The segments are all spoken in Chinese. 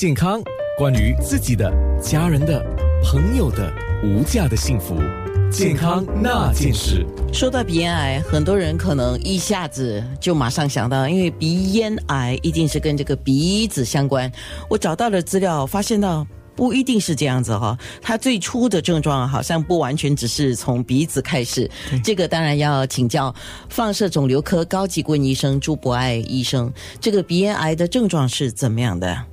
健康，关于自己的、家人的、朋友的无价的幸福，健康那件事。说到鼻咽癌，很多人可能一下子就马上想到，因为鼻咽癌一定是跟这个鼻子相关。我找到了资料发现到。不一定是这样子哈，它最初的症状好像不完全只是从鼻子开始。这个当然要请教放射肿瘤科高级顾问医生朱博爱医生。这个鼻咽癌的症状是怎么样的？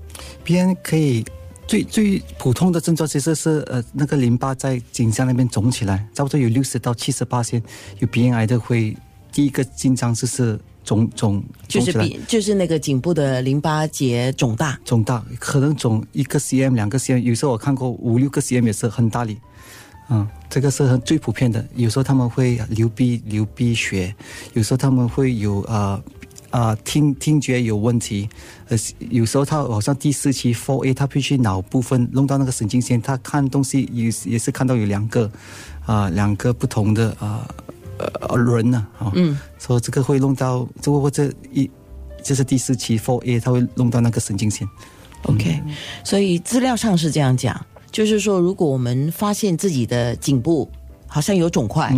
鼻炎可以最最普通的症状其实是呃那个淋巴在颈项那边肿起来，差不多有六十到七十八线有鼻咽癌的会第一个紧张就是。肿肿就是鼻就是那个颈部的淋巴结肿大，肿大可能肿一个 cm 两个 cm，有时候我看过五六个 cm 也是很大力，嗯，这个是很最普遍的。有时候他们会流鼻流鼻血，有时候他们会有啊啊听听觉有问题，呃，有时候他好像第四期 four a 他必须脑部分弄到那个神经线，他看东西也也是看到有两个啊两个不同的啊。呃，人呢？啊，嗯，说这个会弄到，这个或者一，这是第四期 four A，他会弄到那个神经线。OK，所以资料上是这样讲，就是说，如果我们发现自己的颈部好像有肿块，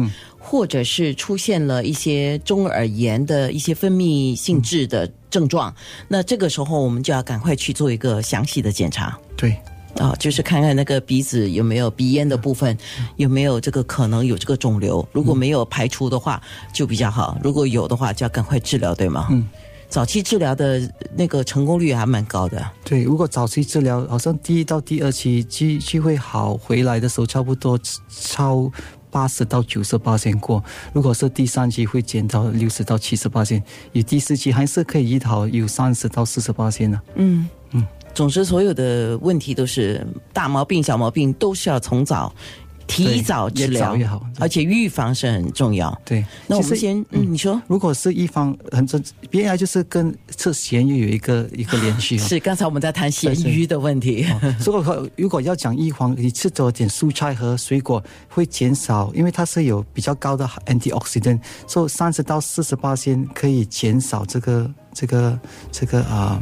或者是出现了一些中耳炎的一些分泌性质的症状，那这个时候我们就要赶快去做一个详细的检查。对。啊，就是看看那个鼻子有没有鼻咽的部分，有没有这个可能有这个肿瘤。如果没有排除的话，就比较好；如果有的话，就要赶快治疗，对吗？嗯，早期治疗的那个成功率还蛮高的。对，如果早期治疗，好像第一到第二期机机会好回来的时候，差不多超八十到九十八线过。如果是第三期，会减到六十到七十八线；有第四期，还是可以一套，有三十到四十八线呢。嗯嗯。总之，所有的问题都是大毛病、小毛病，都是要从早、提早治疗，越好。而且预防是很重要。对，那我们先，嗯，你说，如果是预防很重，鼻癌就是跟吃咸鱼有一个一个联系。是，刚才我们在谈咸鱼的问题。如果如果要讲预防，你吃多点蔬菜和水果会减少，因为它是有比较高的 antioxidant，所以三十到四十八先可以减少这个这个这个啊。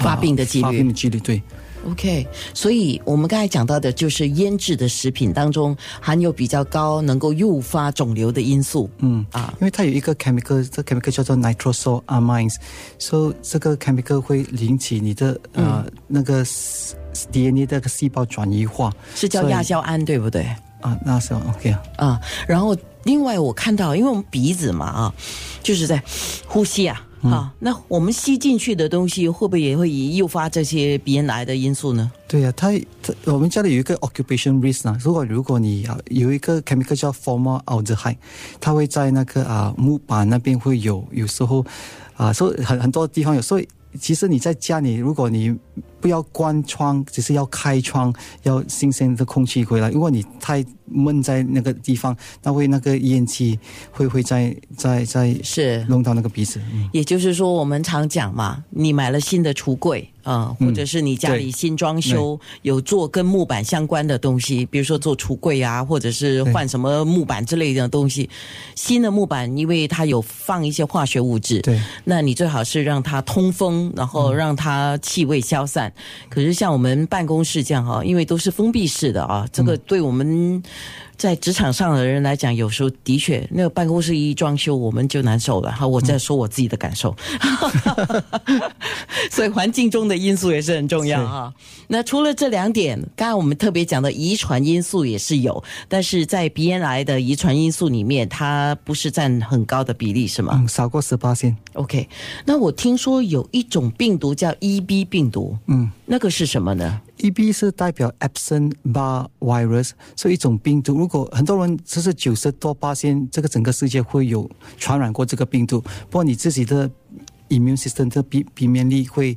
发病的几率，发病的几率对。OK，所以我们刚才讲到的就是腌制的食品当中含有比较高能够诱发肿瘤的因素。嗯啊，因为它有一个 chemical，这 chemical 叫做 nitrosamines，所以这个 chemical 会引起你的呃那个 DNA 的个细胞转移化，是叫亚硝胺对不对？啊，那是 OK 啊。啊，然后另外我看到，因为我们鼻子嘛啊，就是在呼吸啊。好，那我们吸进去的东西会不会也会诱发这些鼻咽癌的因素呢？对呀，它它我们家里有一个 occupation risk 啊。如果如果你啊有一个 chemical 叫 formaldehyde，它会在那个啊木板那边会有，有时候啊，所以很很多地方有，所以其实你在家里，如果你不要关窗，只是要开窗，要新鲜的空气回来。如果你太闷在那个地方，那会那个烟气会会在在在是弄到那个鼻子。也就是说，我们常讲嘛，你买了新的橱柜啊，或者是你家里新装修，有做跟木板相关的东西，比如说做橱柜啊，或者是换什么木板之类的东西。新的木板，因为它有放一些化学物质，对，那你最好是让它通风，然后让它气味消散。可是像我们办公室这样哈，因为都是封闭式的啊，这个对我们。在职场上的人来讲，有时候的确，那个办公室一装修，我们就难受了。哈，我在说我自己的感受，所以环境中的因素也是很重要哈。那除了这两点，刚刚我们特别讲的遗传因素也是有，但是在鼻咽癌的遗传因素里面，它不是占很高的比例，是吗？嗯，少过十八线。OK，那我听说有一种病毒叫 EB 病毒，嗯，那个是什么呢？EB 是代表 Epstein Barr virus，是一种病毒。如果很多人只是九十多八千，这个整个世界会有传染过这个病毒。不过你自己的 immune system 的鼻鼻免力会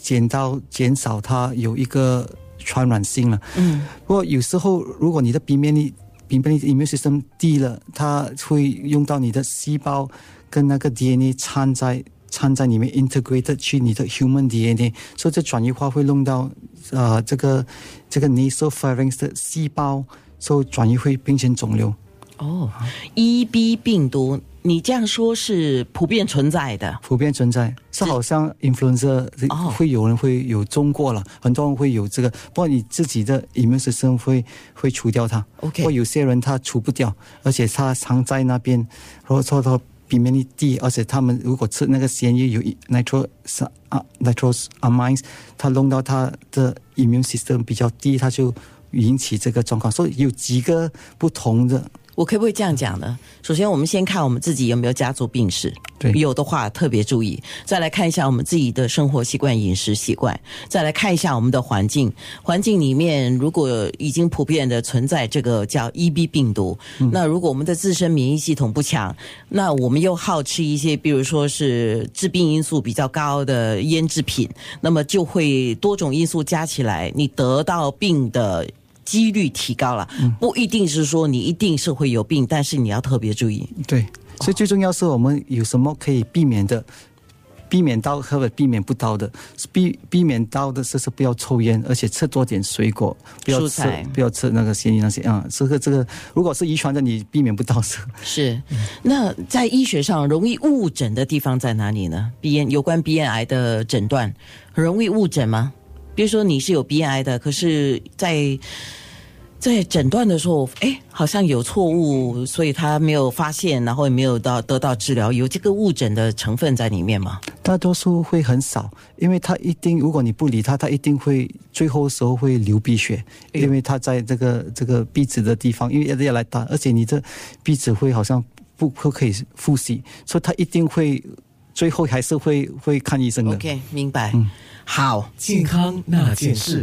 减到减少，它有一个传染性了。嗯。不过有时候如果你的鼻免力鼻免力 immune system 低了，它会用到你的细胞跟那个 DNA 掺在。掺在里面 integrated 去你的 human DNA，所以这转移化会弄到呃，这个这个 nasopharynx 的细胞，所以转移会变成肿瘤。哦，EB 病毒你这样说是普遍存在的，普遍存在，是好像 influenza 哦。会有人会有中过了，很多人会有这个，不过你自己的 immune system 会会除掉它。OK 或有些人他除不掉，而且他藏在那边，然后说他避免力低，而且他们如果吃那个咸鱼有 nitro 啊 nitrosamines，它弄到他的 immune system 比较低，它就引起这个状况。所以有几个不同的，我可不可以这样讲呢？首先，我们先看我们自己有没有家族病史，对有的话特别注意。再来看一下我们自己的生活习惯、饮食习惯，再来看一下我们的环境。环境里面如果已经普遍的存在这个叫 EB 病毒，那如果我们的自身免疫系统不强，那我们又好吃一些，比如说是致病因素比较高的腌制品，那么就会多种因素加起来，你得到病的。几率提高了，不一定是说你一定是会有病，但是你要特别注意。对，所以最重要是我们有什么可以避免的。避免到或者避免不到的，避避免到的是是不要抽烟，而且吃多点水果，不要吃不要吃那个咸鱼那些啊、这个这个，如果是遗传的，你避免不到是。是，那在医学上容易误诊的地方在哪里呢？鼻咽有关鼻咽癌的诊断很容易误诊吗？比如说你是有鼻咽癌的，可是在在诊断的时候，哎，好像有错误，所以他没有发现，然后也没有到得到治疗，有这个误诊的成分在里面吗？大多数会很少，因为他一定，如果你不理他，他一定会最后时候会流鼻血，因为他在这个这个鼻子的地方，因为要要来打，而且你的鼻子会好像不不可以呼吸，所以他一定会最后还是会会看医生的。OK，明白。好。健康那件事。